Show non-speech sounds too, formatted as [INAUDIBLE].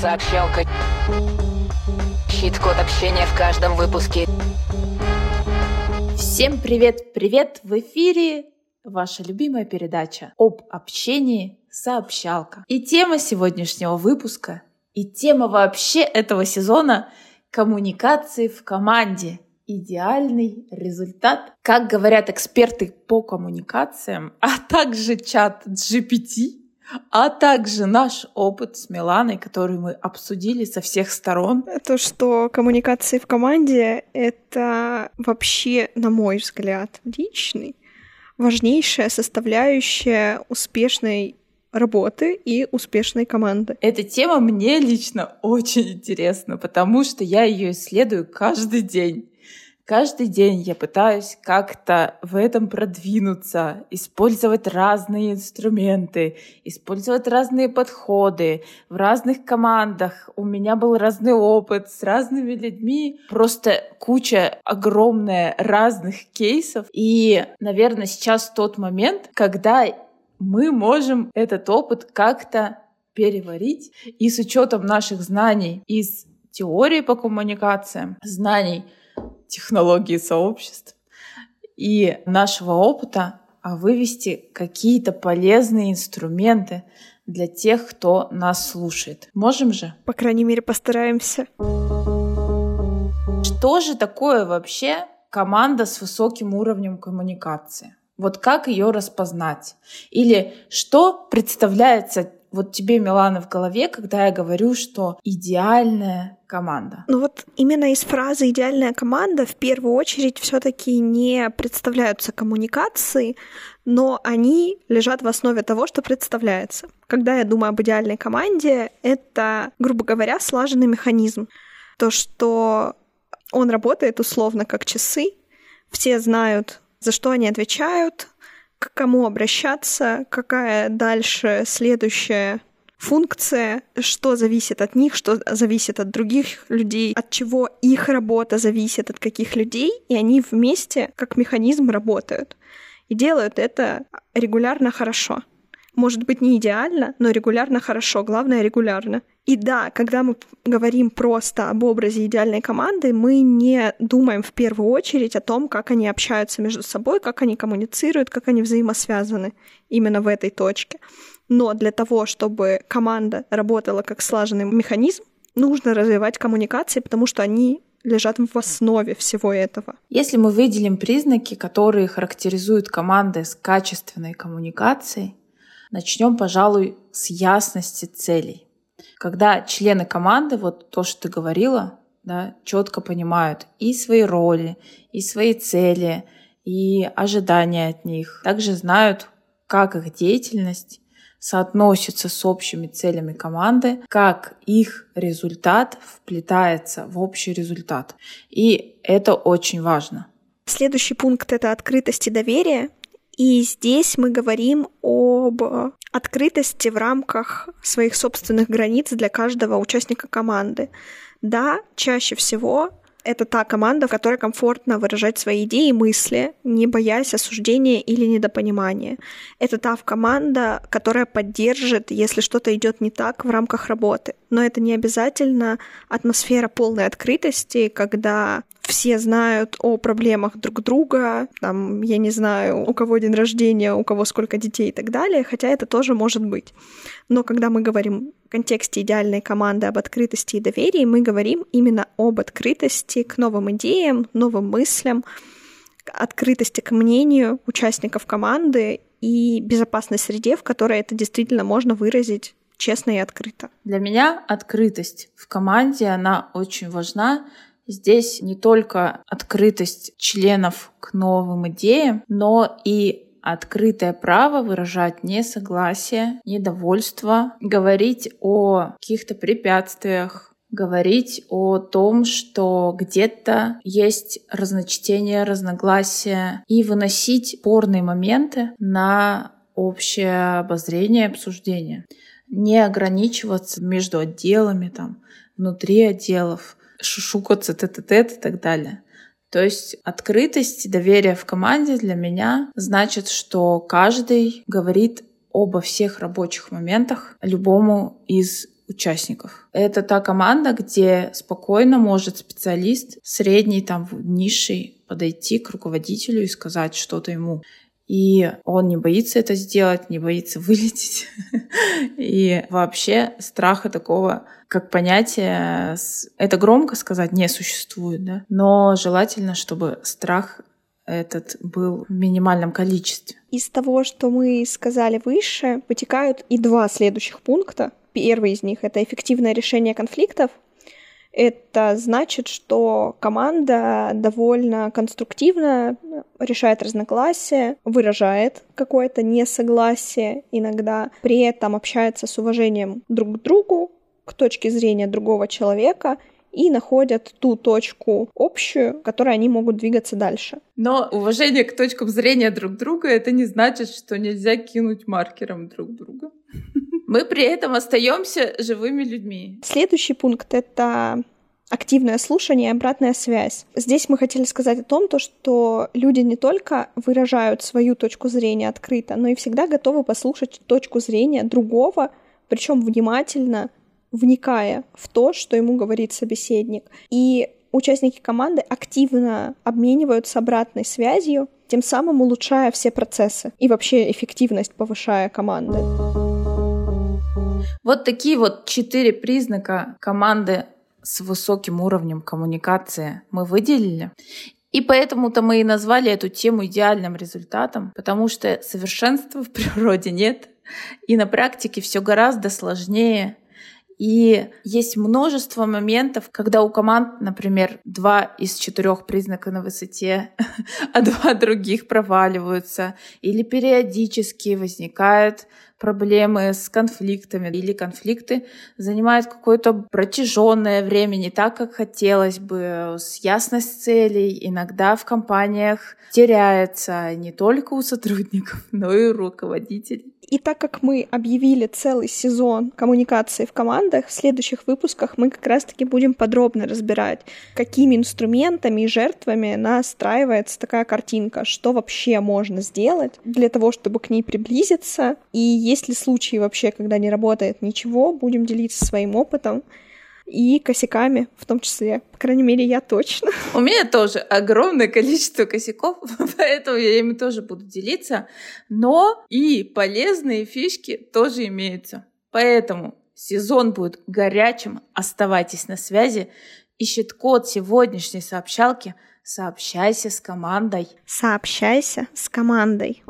Сообщалка. Щит-код общения в каждом выпуске. Всем привет-привет! В эфире ваша любимая передача об общении «Сообщалка». И тема сегодняшнего выпуска, и тема вообще этого сезона — коммуникации в команде. Идеальный результат. Как говорят эксперты по коммуникациям, а также чат GPT, а также наш опыт с Миланой, который мы обсудили со всех сторон. То, что коммуникации в команде — это вообще, на мой взгляд, личный, важнейшая составляющая успешной работы и успешной команды. Эта тема мне лично очень интересна, потому что я ее исследую каждый день. Каждый день я пытаюсь как-то в этом продвинуться, использовать разные инструменты, использовать разные подходы в разных командах. У меня был разный опыт с разными людьми, просто куча огромная разных кейсов. И, наверное, сейчас тот момент, когда мы можем этот опыт как-то переварить и с учетом наших знаний из теории по коммуникациям, знаний технологии сообществ и нашего опыта а вывести какие-то полезные инструменты для тех, кто нас слушает. Можем же? По крайней мере, постараемся. Что же такое вообще команда с высоким уровнем коммуникации? Вот как ее распознать? Или что представляется вот тебе, Милана, в голове, когда я говорю, что идеальная команда? Ну вот именно из фразы «идеальная команда» в первую очередь все таки не представляются коммуникации, но они лежат в основе того, что представляется. Когда я думаю об идеальной команде, это, грубо говоря, слаженный механизм. То, что он работает условно как часы, все знают, за что они отвечают, к кому обращаться, какая дальше следующая функция, что зависит от них, что зависит от других людей, от чего их работа зависит от каких людей, и они вместе как механизм работают. И делают это регулярно хорошо. Может быть, не идеально, но регулярно хорошо. Главное, регулярно. И да, когда мы говорим просто об образе идеальной команды, мы не думаем в первую очередь о том, как они общаются между собой, как они коммуницируют, как они взаимосвязаны именно в этой точке. Но для того, чтобы команда работала как слаженный механизм, нужно развивать коммуникации, потому что они лежат в основе всего этого. Если мы выделим признаки, которые характеризуют команды с качественной коммуникацией, Начнем, пожалуй, с ясности целей. Когда члены команды, вот то, что ты говорила, да, четко понимают и свои роли, и свои цели, и ожидания от них. Также знают, как их деятельность соотносится с общими целями команды, как их результат вплетается в общий результат. И это очень важно. Следующий пункт — это открытость и доверие. И здесь мы говорим об открытости в рамках своих собственных границ для каждого участника команды. Да, чаще всего это та команда, в которой комфортно выражать свои идеи и мысли, не боясь осуждения или недопонимания. Это та команда, которая поддержит, если что-то идет не так в рамках работы. Но это не обязательно атмосфера полной открытости, когда все знают о проблемах друг друга, там, я не знаю, у кого день рождения, у кого сколько детей и так далее, хотя это тоже может быть. Но когда мы говорим в контексте идеальной команды об открытости и доверии, мы говорим именно об открытости к новым идеям, новым мыслям, открытости к мнению участников команды и безопасной среде, в которой это действительно можно выразить честно и открыто. Для меня открытость в команде, она очень важна, Здесь не только открытость членов к новым идеям, но и открытое право выражать несогласие, недовольство, говорить о каких-то препятствиях, говорить о том, что где-то есть разночтение, разногласия, и выносить спорные моменты на общее обозрение, обсуждение. Не ограничиваться между отделами, там, внутри отделов, шушукаться тет-тет и так далее. То есть открытость и доверие в команде для меня значит, что каждый говорит обо всех рабочих моментах любому из участников. Это та команда, где спокойно может специалист средний, там, низший подойти к руководителю и сказать что-то ему. И он не боится это сделать, не боится [LAUGHS] вылететь. И вообще страха такого, как понятие, это громко сказать, не существует, да? Но желательно, чтобы страх этот был в минимальном количестве. Из того, что мы сказали выше, вытекают и два следующих пункта. Первый из них — это эффективное решение конфликтов, это значит, что команда довольно конструктивно решает разногласия, выражает какое-то несогласие иногда, при этом общается с уважением друг к другу, к точке зрения другого человека и находят ту точку общую, которой они могут двигаться дальше. Но уважение к точкам зрения друг друга это не значит, что нельзя кинуть маркером друг друга. Мы при этом остаемся живыми людьми. Следующий пункт — это активное слушание и обратная связь. Здесь мы хотели сказать о том, то, что люди не только выражают свою точку зрения открыто, но и всегда готовы послушать точку зрения другого, причем внимательно, вникая в то, что ему говорит собеседник. И участники команды активно обмениваются обратной связью, тем самым улучшая все процессы и вообще эффективность повышая команды. Вот такие вот четыре признака команды с высоким уровнем коммуникации мы выделили. И поэтому-то мы и назвали эту тему идеальным результатом, потому что совершенства в природе нет, и на практике все гораздо сложнее. И есть множество моментов, когда у команд, например, два из четырех признака на высоте, [LAUGHS] а два других проваливаются, или периодически возникают проблемы с конфликтами. Или конфликты занимают какое-то протяженное время, не так, как хотелось бы, с ясность целей иногда в компаниях теряется не только у сотрудников, [LAUGHS] но и у руководителей. И так как мы объявили целый сезон коммуникации в командах, в следующих выпусках мы как раз-таки будем подробно разбирать, какими инструментами и жертвами настраивается такая картинка, что вообще можно сделать для того, чтобы к ней приблизиться, и есть ли случаи вообще, когда не работает ничего, будем делиться своим опытом и косяками в том числе. По крайней мере, я точно. [LAUGHS] У меня тоже огромное количество косяков, [LAUGHS] поэтому я ими тоже буду делиться. Но и полезные фишки тоже имеются. Поэтому сезон будет горячим. Оставайтесь на связи. Ищет код сегодняшней сообщалки. Сообщайся с командой. Сообщайся с командой.